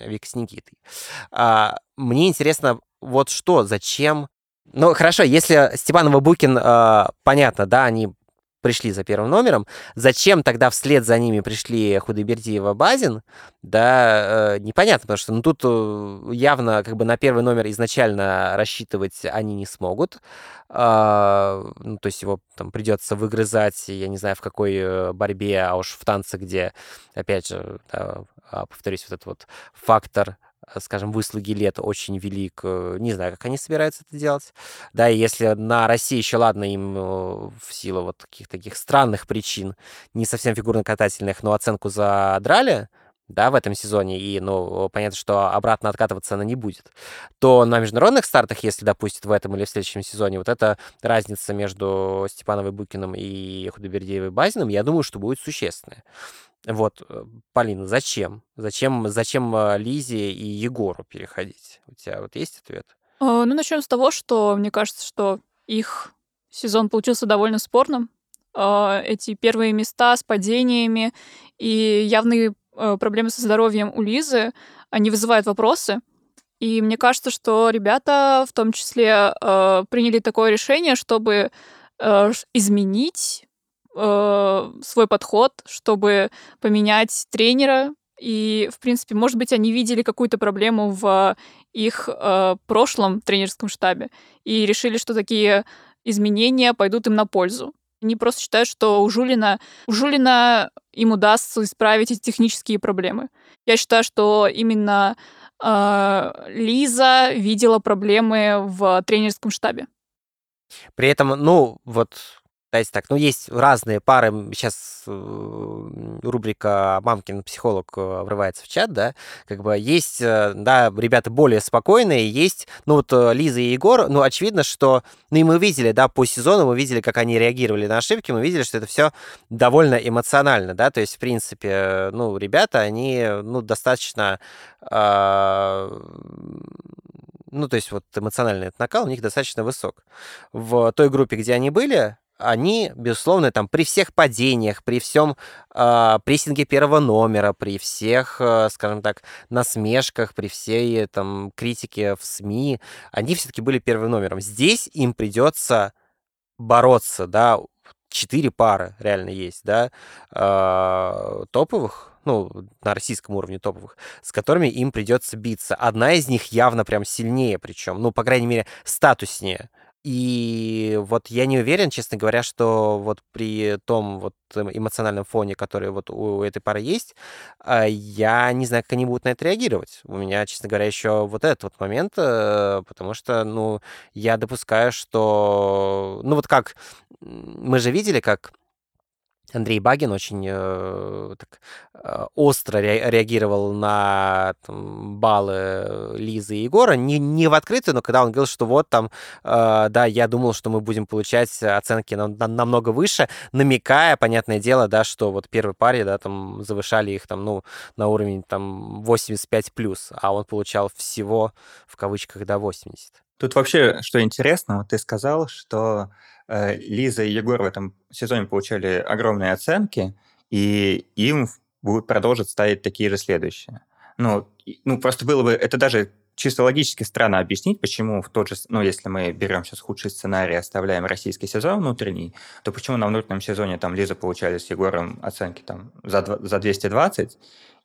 Вик с Никитой. А, мне интересно, вот что, зачем? Ну, хорошо, если Степанова Букин, э, понятно, да, они пришли за первым номером, зачем тогда вслед за ними пришли Худайбердиева Базин, да, э, непонятно, потому что ну, тут э, явно как бы на первый номер изначально рассчитывать они не смогут, э, ну, то есть его там придется выгрызать, я не знаю, в какой э, борьбе, а уж в танце, где, опять же, да, а, повторюсь, вот этот вот фактор скажем, выслуги лет очень велик. Э, не знаю, как они собираются это делать. Да, и если на России еще, ладно, им э, в силу вот таких таких странных причин, не совсем фигурно-катательных, но оценку задрали, да, в этом сезоне, и, ну, понятно, что обратно откатываться она не будет, то на международных стартах, если допустит в этом или в следующем сезоне, вот эта разница между Степановой Букиным и Худобердеевой Базиным, я думаю, что будет существенная. Вот, э, Полина, зачем? Зачем, зачем э, Лизе и Егору переходить? У тебя вот есть ответ? А, ну, начнем с того, что мне кажется, что их сезон получился довольно спорным. А, эти первые места с падениями и явные э, проблемы со здоровьем у Лизы, они вызывают вопросы. И мне кажется, что ребята в том числе приняли такое решение, чтобы изменить э, свой подход, чтобы поменять тренера. И, в принципе, может быть, они видели какую-то проблему в их э, прошлом тренерском штабе и решили, что такие изменения пойдут им на пользу. Они просто считают, что у Жулина, у Жулина им удастся исправить эти технические проблемы. Я считаю, что именно э, Лиза видела проблемы в тренерском штабе. При этом, ну, вот Давайте так, ну, есть разные пары. Сейчас э, рубрика «Мамкин психолог» э, врывается в чат, да, как бы есть, э, да, ребята более спокойные, есть, ну, вот Лиза и Егор, ну, очевидно, что, ну, и мы видели, да, по сезону мы видели, как они реагировали на ошибки, мы видели, что это все довольно эмоционально, да, то есть, в принципе, ну, ребята, они, ну, достаточно э, ну, то есть вот эмоциональный накал у них достаточно высок. В той группе, где они были, они, безусловно, там при всех падениях, при всем э, прессинге первого номера, при всех, э, скажем так, насмешках, при всей там критике в СМИ, они все-таки были первым номером. Здесь им придется бороться, да, четыре пары реально есть, да, э, топовых, ну, на российском уровне топовых, с которыми им придется биться. Одна из них явно прям сильнее, причем, ну, по крайней мере, статуснее. И вот я не уверен, честно говоря, что вот при том вот эмоциональном фоне, который вот у этой пары есть, а, я не знаю, как они будут на это реагировать. У меня, честно говоря, еще вот этот вот момент, э, потому что, ну, я допускаю, что... Ну, вот как... Мы же видели, как Андрей Багин очень э, так, э, остро ре- реагировал на там, баллы Лизы и Егора. Не, не в открытую, но когда он говорил, что вот там, э, да, я думал, что мы будем получать оценки на, на, намного выше, намекая, понятное дело, да, что вот первой паре, да, там завышали их там, ну, на уровень там 85 плюс, а он получал всего в кавычках до 80. Тут вообще, что интересно, вот ты сказал, что э, Лиза и Егор в этом сезоне получали огромные оценки, и им будут продолжить ставить такие же следующие. Ну, ну, просто было бы, это даже чисто логически странно объяснить, почему в тот же, ну, если мы берем сейчас худший сценарий, оставляем российский сезон внутренний, то почему на внутреннем сезоне там Лиза получали с Егором оценки там за, за 220,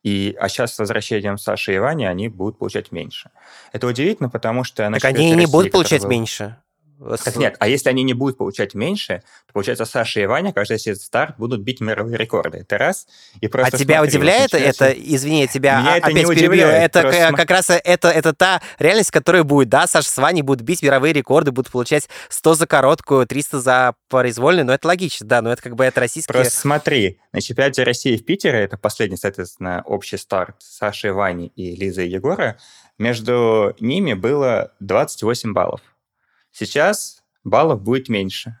и, а сейчас с возвращением Саши и Вани они будут получать меньше. Это удивительно, потому что... Так они не будут получать был... меньше. Так нет, а если они не будут получать меньше, то, получается, Саша и Ваня каждый старт будут бить мировые рекорды. Это раз. И просто а тебя смотри, удивляет вот это? Извини, я тебя Меня опять это перебью. Это просто... как раз это, это та реальность, которая будет, да, Саша с Ваней будут бить мировые рекорды, будут получать 100 за короткую, 300 за произвольную, но это логично, да, но это как бы это российские... Просто смотри, на чемпионате России в Питере, это последний, соответственно, общий старт Саши Вани и Лизы и Егора, между ними было 28 баллов. Сейчас баллов будет меньше.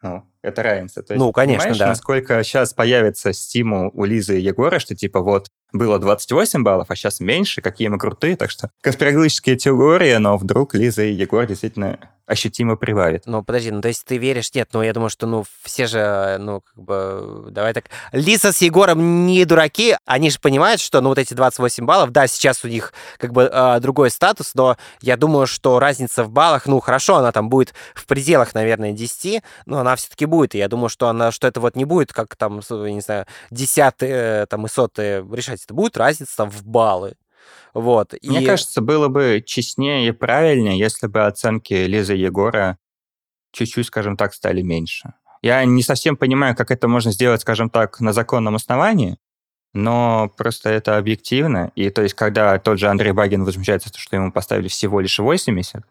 Ну, это равенство. То есть, ну, конечно, да. насколько сейчас появится стимул у Лизы и Егора, что типа вот было 28 баллов, а сейчас меньше, какие мы крутые. Так что конспирологические теории, но вдруг Лиза и Егор действительно ощутимо прибавит. Ну, подожди, ну, то есть ты веришь? Нет, ну, я думаю, что, ну, все же, ну, как бы, давай так. Лиза с Егором не дураки, они же понимают, что, ну, вот эти 28 баллов, да, сейчас у них, как бы, э, другой статус, но я думаю, что разница в баллах, ну, хорошо, она там будет в пределах, наверное, 10, но она все-таки будет, и я думаю, что она, что это вот не будет, как там, не знаю, десятые, там, и сотые решать, это будет разница в баллы. Вот. Мне и... кажется, было бы честнее и правильнее, если бы оценки Лизы Егора чуть-чуть, скажем так, стали меньше. Я не совсем понимаю, как это можно сделать, скажем так, на законном основании, но просто это объективно. И то есть, когда тот же Андрей Багин возмущается, что ему поставили всего лишь 80,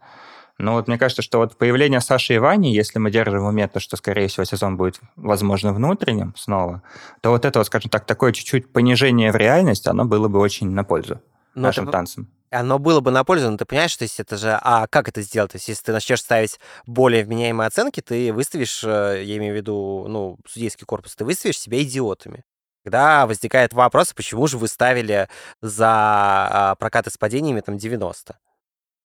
но вот мне кажется, что вот появление Саши и Вани, если мы держим в уме то, что, скорее всего, сезон будет, возможно, внутренним снова, то вот это, вот, скажем так, такое чуть-чуть понижение в реальность, оно было бы очень на пользу но нашим это, танцам. Оно было бы на пользу, но ты понимаешь, то есть это же... А как это сделать? То есть если ты начнешь ставить более вменяемые оценки, ты выставишь, э, я имею в виду, ну, судейский корпус, ты выставишь себя идиотами. Когда возникает вопрос, почему же вы ставили за а, прокаты с падениями там 90?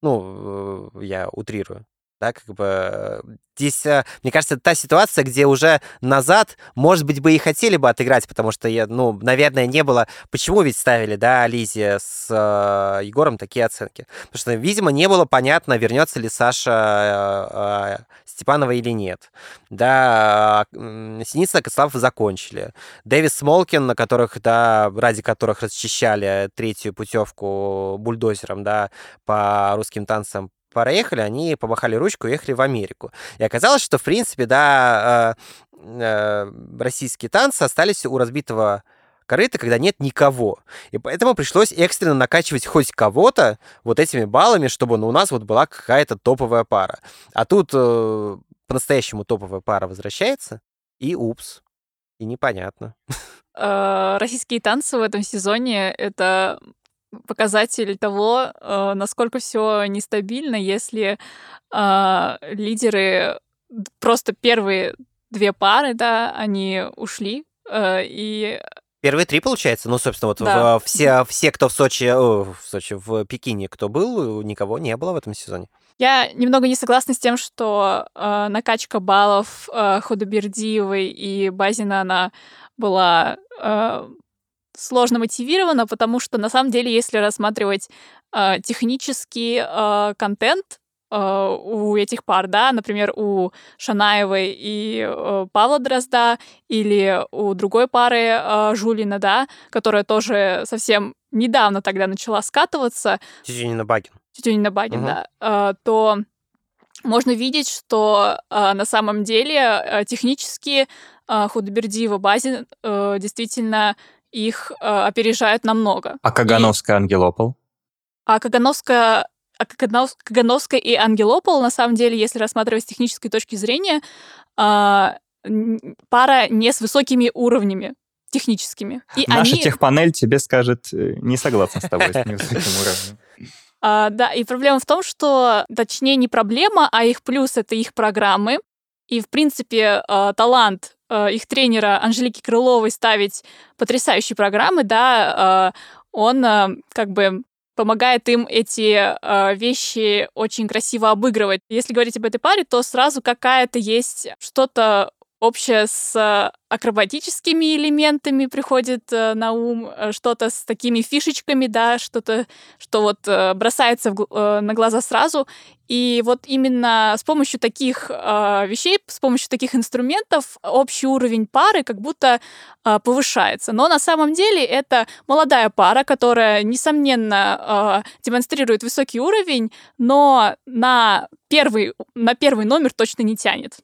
Ну, э, я утрирую да, как бы здесь, э, мне кажется, та ситуация, где уже назад, может быть, бы и хотели бы отыграть, потому что, я, ну, наверное, не было... Почему ведь ставили, да, Лизе с э, Егором такие оценки? Потому что, видимо, не было понятно, вернется ли Саша э, э, Степанова или нет. Да, э, Синицын и Кослав закончили. Дэвис Смолкин, на которых, да, ради которых расчищали третью путевку бульдозером, да, по русским танцам, проехали, они помахали ручку и уехали в Америку. И оказалось, что, в принципе, да, э, э, российские танцы остались у разбитого корыта, когда нет никого. И поэтому пришлось экстренно накачивать хоть кого-то вот этими баллами, чтобы ну, у нас вот была какая-то топовая пара. А тут э, по-настоящему топовая пара возвращается, и упс, и непонятно. Э, российские танцы в этом сезоне — это показатель того, э, насколько все нестабильно, если э, лидеры просто первые две пары, да, они ушли, э, и Первые три, получается? Ну, собственно, вот да. в, все, все, кто в Сочи, о, в Сочи, в Пекине, кто был, никого не было в этом сезоне. Я немного не согласна с тем, что э, накачка баллов э, Худобердиевой и Базина, она была э, сложно мотивировано, потому что на самом деле, если рассматривать э, технический э, контент э, у этих пар, да, например, у Шанаевой и э, Павла Дрозда, или у другой пары э, Жулина, да, которая тоже совсем недавно тогда начала скатываться. Тетюнина Багин. Тетюнина Багин, угу. да. Э, то можно видеть, что э, на самом деле э, технически э, Худобердиева Базин э, действительно их э, опережают намного. А Кагановская и... Ангелопол? А Кагановская а Кагановская и Ангелопол, на самом деле, если рассматривать с технической точки зрения, э, пара не с высокими уровнями техническими. И Наша они... техпанель тебе скажет, э, не согласна с тобой с невысоким уровнем. [LAUGHS] А, да, и проблема в том, что, точнее, не проблема, а их плюс — это их программы. И, в принципе, э, талант их тренера Анжелики Крыловой ставить потрясающие программы, да, он как бы помогает им эти э, вещи очень красиво обыгрывать. Если говорить об этой паре, то сразу какая-то есть что-то общее с акробатическими элементами приходит э, на ум, э, что-то с такими фишечками, да, что-то, что вот э, бросается в, на глаза сразу. И вот именно с помощью таких вещей, с помощью таких инструментов общий уровень пары как будто повышается. Но на самом деле это молодая пара, которая, несомненно, демонстрирует высокий уровень, но на первый, на первый номер точно не тянет.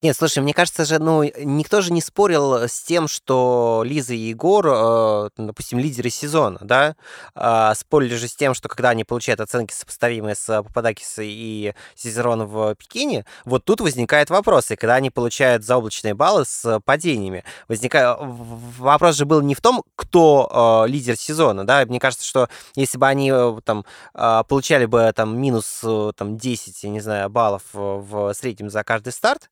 Нет, слушай, мне кажется же, ну, никто же не спорил с тем, что Лиза и Егор, э, допустим, лидеры сезона, да, э, спорили же с тем, что когда они получают оценки сопоставимые с Пападакисом и Сизерон в Пекине, вот тут возникает вопрос, и когда они получают заоблачные баллы с падениями, возникает... Вопрос же был не в том, кто э, лидер сезона, да, мне кажется, что если бы они э, там э, получали бы там минус э, там 10, я не знаю, баллов в среднем за каждый старт,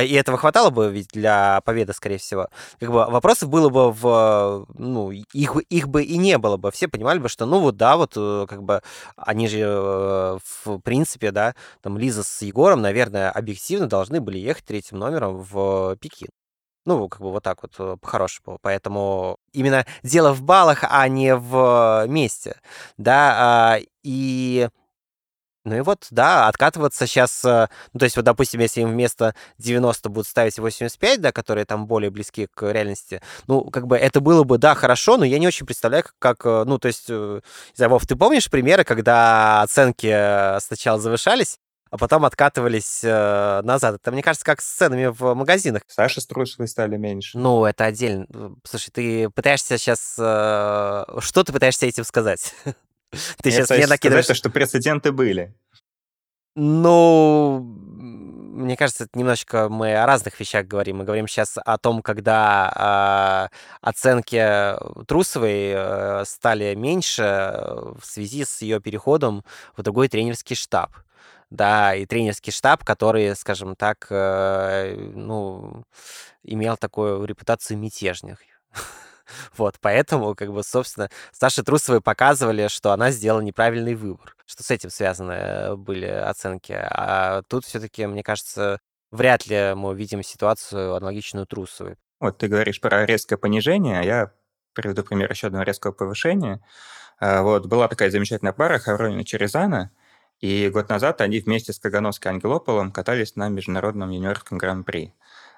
и этого хватало бы ведь для победы, скорее всего. Как бы вопросов было бы в... Ну, их, их бы и не было бы. Все понимали бы, что, ну вот да, вот э, как бы они же, э, в принципе, да, там Лиза с Егором, наверное, объективно должны были ехать третьим номером в Пекин. Ну, как бы вот так вот э, по-хорошему. Поэтому именно дело в баллах, а не в месте. Да, а, и ну и вот, да, откатываться сейчас, э, ну, то есть вот, допустим, если им вместо 90 будут ставить 85, да, которые там более близки к реальности, ну, как бы это было бы, да, хорошо, но я не очень представляю, как, э, ну, то есть, э, не знаю, Вов, ты помнишь примеры, когда оценки сначала завышались, а потом откатывались э, назад. Это, мне кажется, как с ценами в магазинах. Саша с Трусовой стали меньше. Ну, это отдельно. Слушай, ты пытаешься сейчас... Э, что ты пытаешься этим сказать? [LAUGHS] Ты сейчас мне накидываешь... Сказать, что прецеденты были. Ну, мне кажется, немножечко мы о разных вещах говорим. Мы говорим сейчас о том, когда э, оценки Трусовой э, стали меньше в связи с ее переходом в другой тренерский штаб. Да, и тренерский штаб, который, скажем так, э, ну, имел такую репутацию мятежных. Вот, поэтому, как бы, собственно, Саше Трусовой показывали, что она сделала неправильный выбор. Что с этим связаны э, были оценки. А тут все-таки, мне кажется, вряд ли мы увидим ситуацию аналогичную Трусовой. Вот ты говоришь про резкое понижение, а я приведу пример еще одного резкого повышения. А, вот, была такая замечательная пара Хавронина Черезана, и год назад они вместе с Кагановской Ангелополом катались на международном юниорском гран-при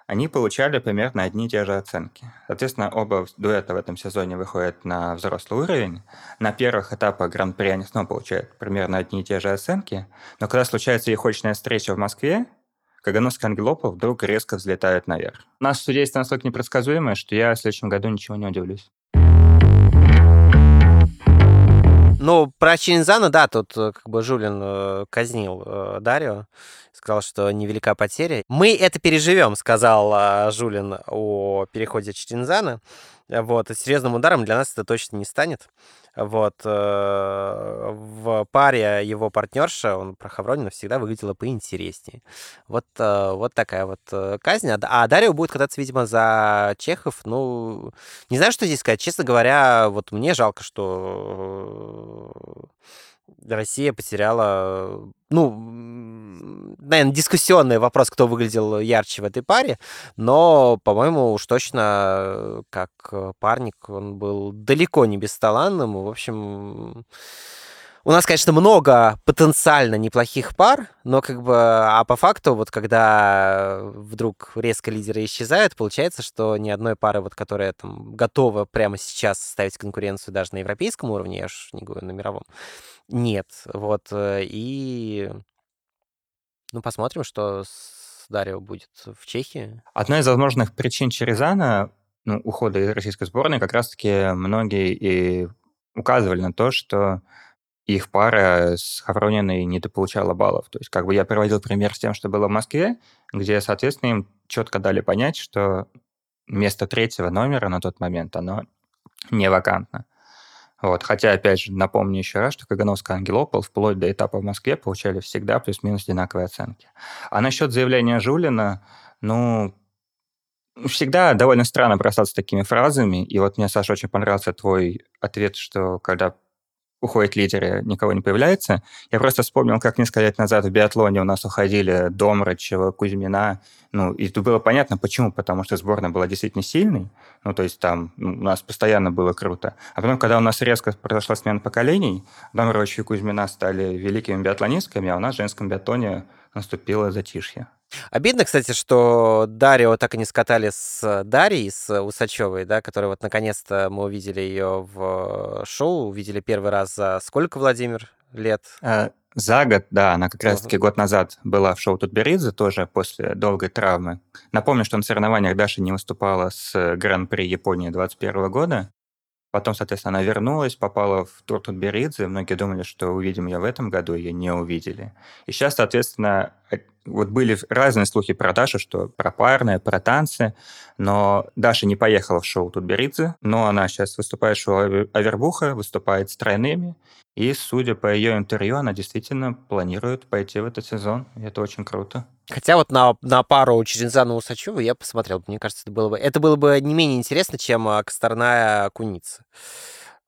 они получали примерно одни и те же оценки. Соответственно, оба дуэта в этом сезоне выходят на взрослый уровень. На первых этапах Гран-при они снова получают примерно одни и те же оценки, но когда случается их очная встреча в Москве, Кагановский Ангелопов вдруг резко взлетает наверх. Наше судейство настолько непредсказуемое, что я в следующем году ничего не удивлюсь. Ну, про Чинзана, да, тут э, как бы Жулин э, казнил э, Дарио, сказал, что невелика потеря. Мы это переживем, сказал э, Жулин о переходе Чинзана. Вот, серьезным ударом для нас это точно не станет. Вот. Э, в паре его партнерша, он про Хавронина всегда выглядела поинтереснее. Вот, э, вот такая вот э, казнь. А, а Дарио будет кататься, видимо, за Чехов. Ну, не знаю, что здесь сказать. Честно говоря, вот мне жалко, что Россия потеряла, ну, наверное, дискуссионный вопрос, кто выглядел ярче в этой паре, но, по-моему, уж точно как парник он был далеко не бесталанным. В общем, у нас, конечно, много потенциально неплохих пар, но как бы, а по факту, вот когда вдруг резко лидеры исчезают, получается, что ни одной пары, вот, которая там готова прямо сейчас ставить конкуренцию даже на европейском уровне, я уж не говорю на мировом, нет. Вот, э, и ну, посмотрим, что с Дарио будет в Чехии. Одна из возможных причин Черезана, ну, ухода из российской сборной, как раз-таки многие и указывали на то, что их пара с Хаврониной не дополучала баллов. То есть как бы я приводил пример с тем, что было в Москве, где, соответственно, им четко дали понять, что место третьего номера на тот момент, оно не вакантно. Вот. Хотя, опять же, напомню еще раз, что Кагановская Ангелопол вплоть до этапа в Москве получали всегда плюс-минус одинаковые оценки. А насчет заявления Жулина, ну, всегда довольно странно бросаться такими фразами. И вот мне, Саша, очень понравился твой ответ, что когда уходят лидеры, никого не появляется. Я просто вспомнил, как несколько лет назад в биатлоне у нас уходили Домрачева, Кузьмина. Ну, и тут было понятно, почему. Потому что сборная была действительно сильной. Ну, то есть там ну, у нас постоянно было круто. А потом, когда у нас резко произошла смена поколений, Домрачева и Кузьмина стали великими биатлонистками, а у нас в женском биатлоне наступило затишье. Обидно, кстати, что Дарио так и не скатали с Дарьей, с Усачевой, да, которая вот наконец-то мы увидели ее в шоу, увидели первый раз за сколько, Владимир, лет? А, за год, да, она как раз-таки год назад была в шоу Тутберидзе, тоже после долгой травмы. Напомню, что на соревнованиях Даша не выступала с Гран-при Японии 2021 года. Потом, соответственно, она вернулась, попала в тур Тутберидзе. Многие думали, что увидим ее в этом году, ее не увидели. И сейчас, соответственно, вот были разные слухи про Дашу, что про парное, про танцы, но Даша не поехала в шоу Тутберидзе, но она сейчас выступает в шоу Авербуха, выступает с тройными, и, судя по ее интервью, она действительно планирует пойти в этот сезон, и это очень круто. Хотя вот на, на пару Черензана Усачева я посмотрел, мне кажется, это было бы, это было бы не менее интересно, чем а, Косторная Куница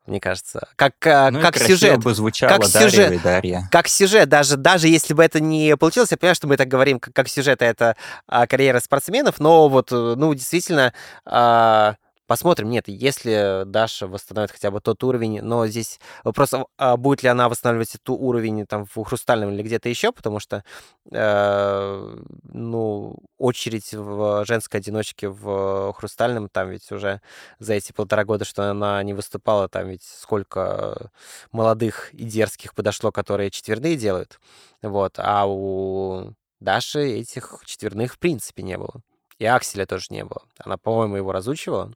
мне кажется. Как, а, ну, как сюжет. бы звучало как Дарья сюжет, и Дарья. Как сюжет, даже, даже если бы это не получилось, я понимаю, что мы так говорим, как, как сюжет, это а, карьера спортсменов, но вот, э, ну, действительно, а, Посмотрим. Нет, если Даша восстановит хотя бы тот уровень, но здесь вопрос, а будет ли она восстанавливать этот уровень там в Хрустальном или где-то еще, потому что, э, ну, очередь в женской одиночке в Хрустальном, там ведь уже за эти полтора года, что она не выступала, там ведь сколько молодых и дерзких подошло, которые четверные делают, вот, а у Даши этих четверных в принципе не было. И Акселя тоже не было. Она, по-моему, его разучивала,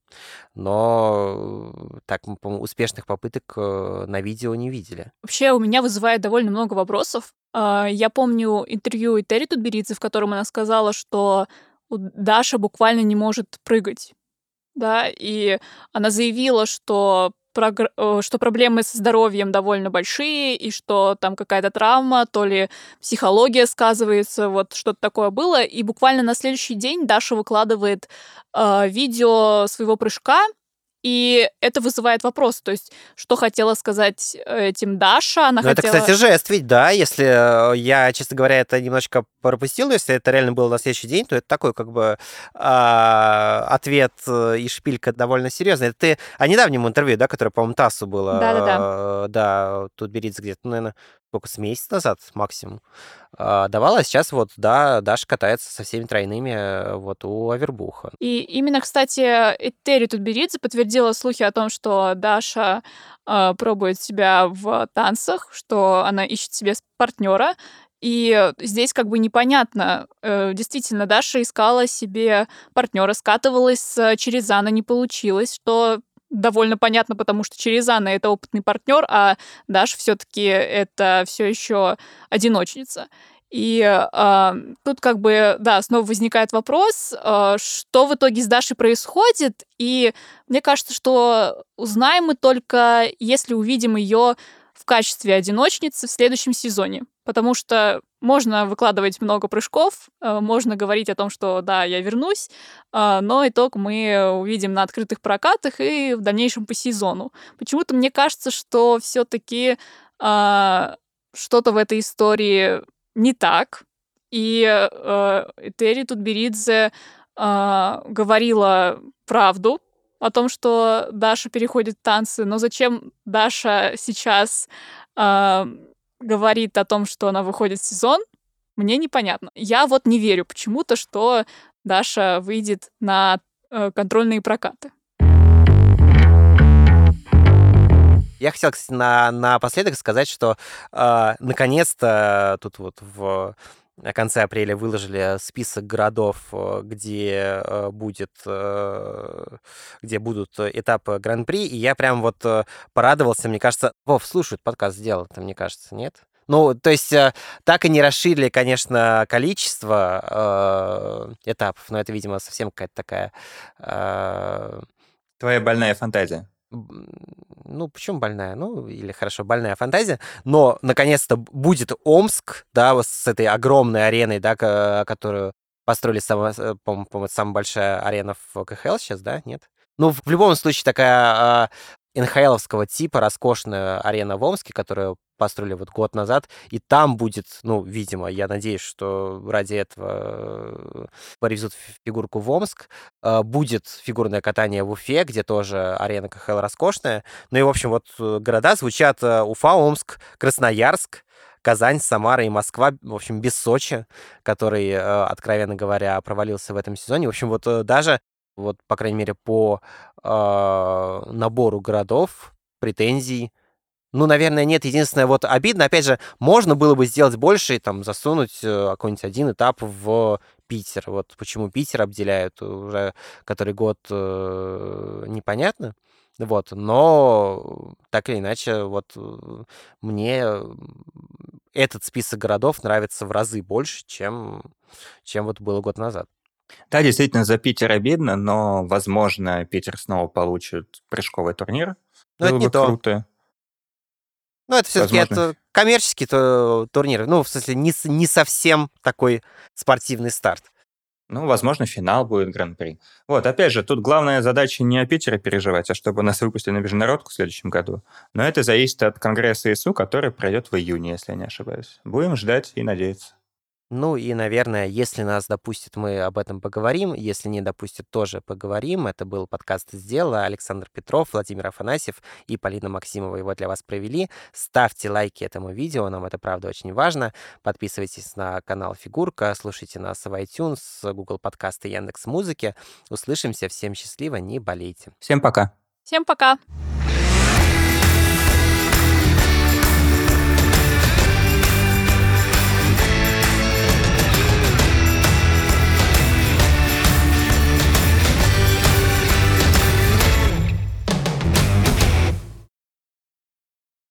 но так мы, по успешных попыток э, на видео не видели. Вообще у меня вызывает довольно много вопросов. А, я помню интервью и Тутберидзе, в котором она сказала, что Даша буквально не может прыгать. Да, и она заявила, что Э, что проблемы со здоровьем довольно большие, и что там какая-то травма, то ли психология сказывается, вот что-то такое было. И буквально на следующий день Даша выкладывает э, видео своего прыжка, и это вызывает вопрос, то есть, что хотела сказать этим Даша? Она ну, хотела... это, кстати, жест ведь, да, если э, я, честно говоря, это немножко пропустил, если это реально было на следующий день, то это такой, как бы, а, ответ э, и шпилька довольно серьезный. Это ты о недавнем интервью, да, которое, по-моему, ТАССу было. Да-да-да. Да, тут Беридзе где-то, ну, наверное, сколько, с месяц назад максимум а, давала, а сейчас вот, да, Даша катается со всеми тройными э, вот у Авербуха. И именно, кстати, Этери Тутберидзе подтвердила слухи о том, что Даша э, пробует себя в танцах, что она ищет себе партнера, и здесь как бы непонятно. Э, действительно, Даша искала себе партнера, скатывалась через Анна, не получилось, что довольно понятно, потому что Черезана это опытный партнер, а Даша все-таки это все еще одиночница. И э, тут как бы, да, снова возникает вопрос, э, что в итоге с Дашей происходит. И мне кажется, что узнаем мы только, если увидим ее в качестве одиночницы в следующем сезоне. Потому что можно выкладывать много прыжков, э, можно говорить о том, что да, я вернусь, э, но итог мы увидим на открытых прокатах и в дальнейшем по сезону. Почему-то мне кажется, что все-таки а, что-то в этой истории не так. И э, Терри Тутберидзе говорила правду о том, что Даша переходит в танцы, но зачем Даша сейчас говорит о том, что она выходит в сезон, мне непонятно. Я вот не верю почему-то, что Даша выйдет на э, контрольные прокаты. Я хотел, кстати, на, напоследок сказать, что э, наконец-то тут вот в на конце апреля выложили список городов, э, где э, будет, э, где будут этапы Гран-при, и я прям вот порадовался, мне кажется, Вов, слушают подкаст сделал, это мне кажется, нет? Ну, то есть так и не расширили, конечно, количество этапов, но это, видимо, совсем какая-то такая... Твоя больная фантазия ну, почему больная? Ну, или хорошо, больная фантазия, но наконец-то будет Омск, да, с этой огромной ареной, да, которую построили, э, по-моему, самая большая арена в КХЛ сейчас, да, нет? Ну, в любом случае, такая а, НХЛовского типа роскошная арена в Омске, которую построили вот год назад, и там будет, ну, видимо, я надеюсь, что ради этого привезут фигурку в Омск, а, будет фигурное катание в Уфе, где тоже арена КХЛ роскошная. Ну и, в общем, вот э, города звучат э, Уфа, Омск, Красноярск, Казань, Самара и Москва, в общем, без Сочи, который, э, откровенно говоря, провалился в этом сезоне. В общем, вот даже вот, по крайней мере, по э, набору городов, претензий, ну, наверное, нет. Единственное, вот обидно, опять же, можно было бы сделать больше и там засунуть э, какой-нибудь один этап в Питер. Вот почему Питер обделяют уже который год, э, непонятно. Вот, но так или иначе, вот э, мне этот список городов нравится в разы больше, чем, чем вот было год назад. Да, действительно, за Питер обидно, но, возможно, Питер снова получит прыжковый турнир. Но это не то. круто. Ну, это все-таки это коммерческий то, турнир. Ну, в смысле, не, не совсем такой спортивный старт. Ну, возможно, финал будет Гран-при. Вот, опять же, тут главная задача не о Питере переживать, а чтобы нас выпустили на международку в следующем году. Но это зависит от Конгресса ИСУ, который пройдет в июне, если я не ошибаюсь. Будем ждать и надеяться. Ну и, наверное, если нас допустят, мы об этом поговорим. Если не допустят, тоже поговорим. Это был подкаст «Сделала». Александр Петров, Владимир Афанасьев и Полина Максимова его для вас провели. Ставьте лайки этому видео, нам это, правда, очень важно. Подписывайтесь на канал Фигурка, слушайте нас в iTunes, Google Подкасты, Яндекс Музыки. Услышимся. Всем счастливо, не болейте. Всем пока. Всем пока.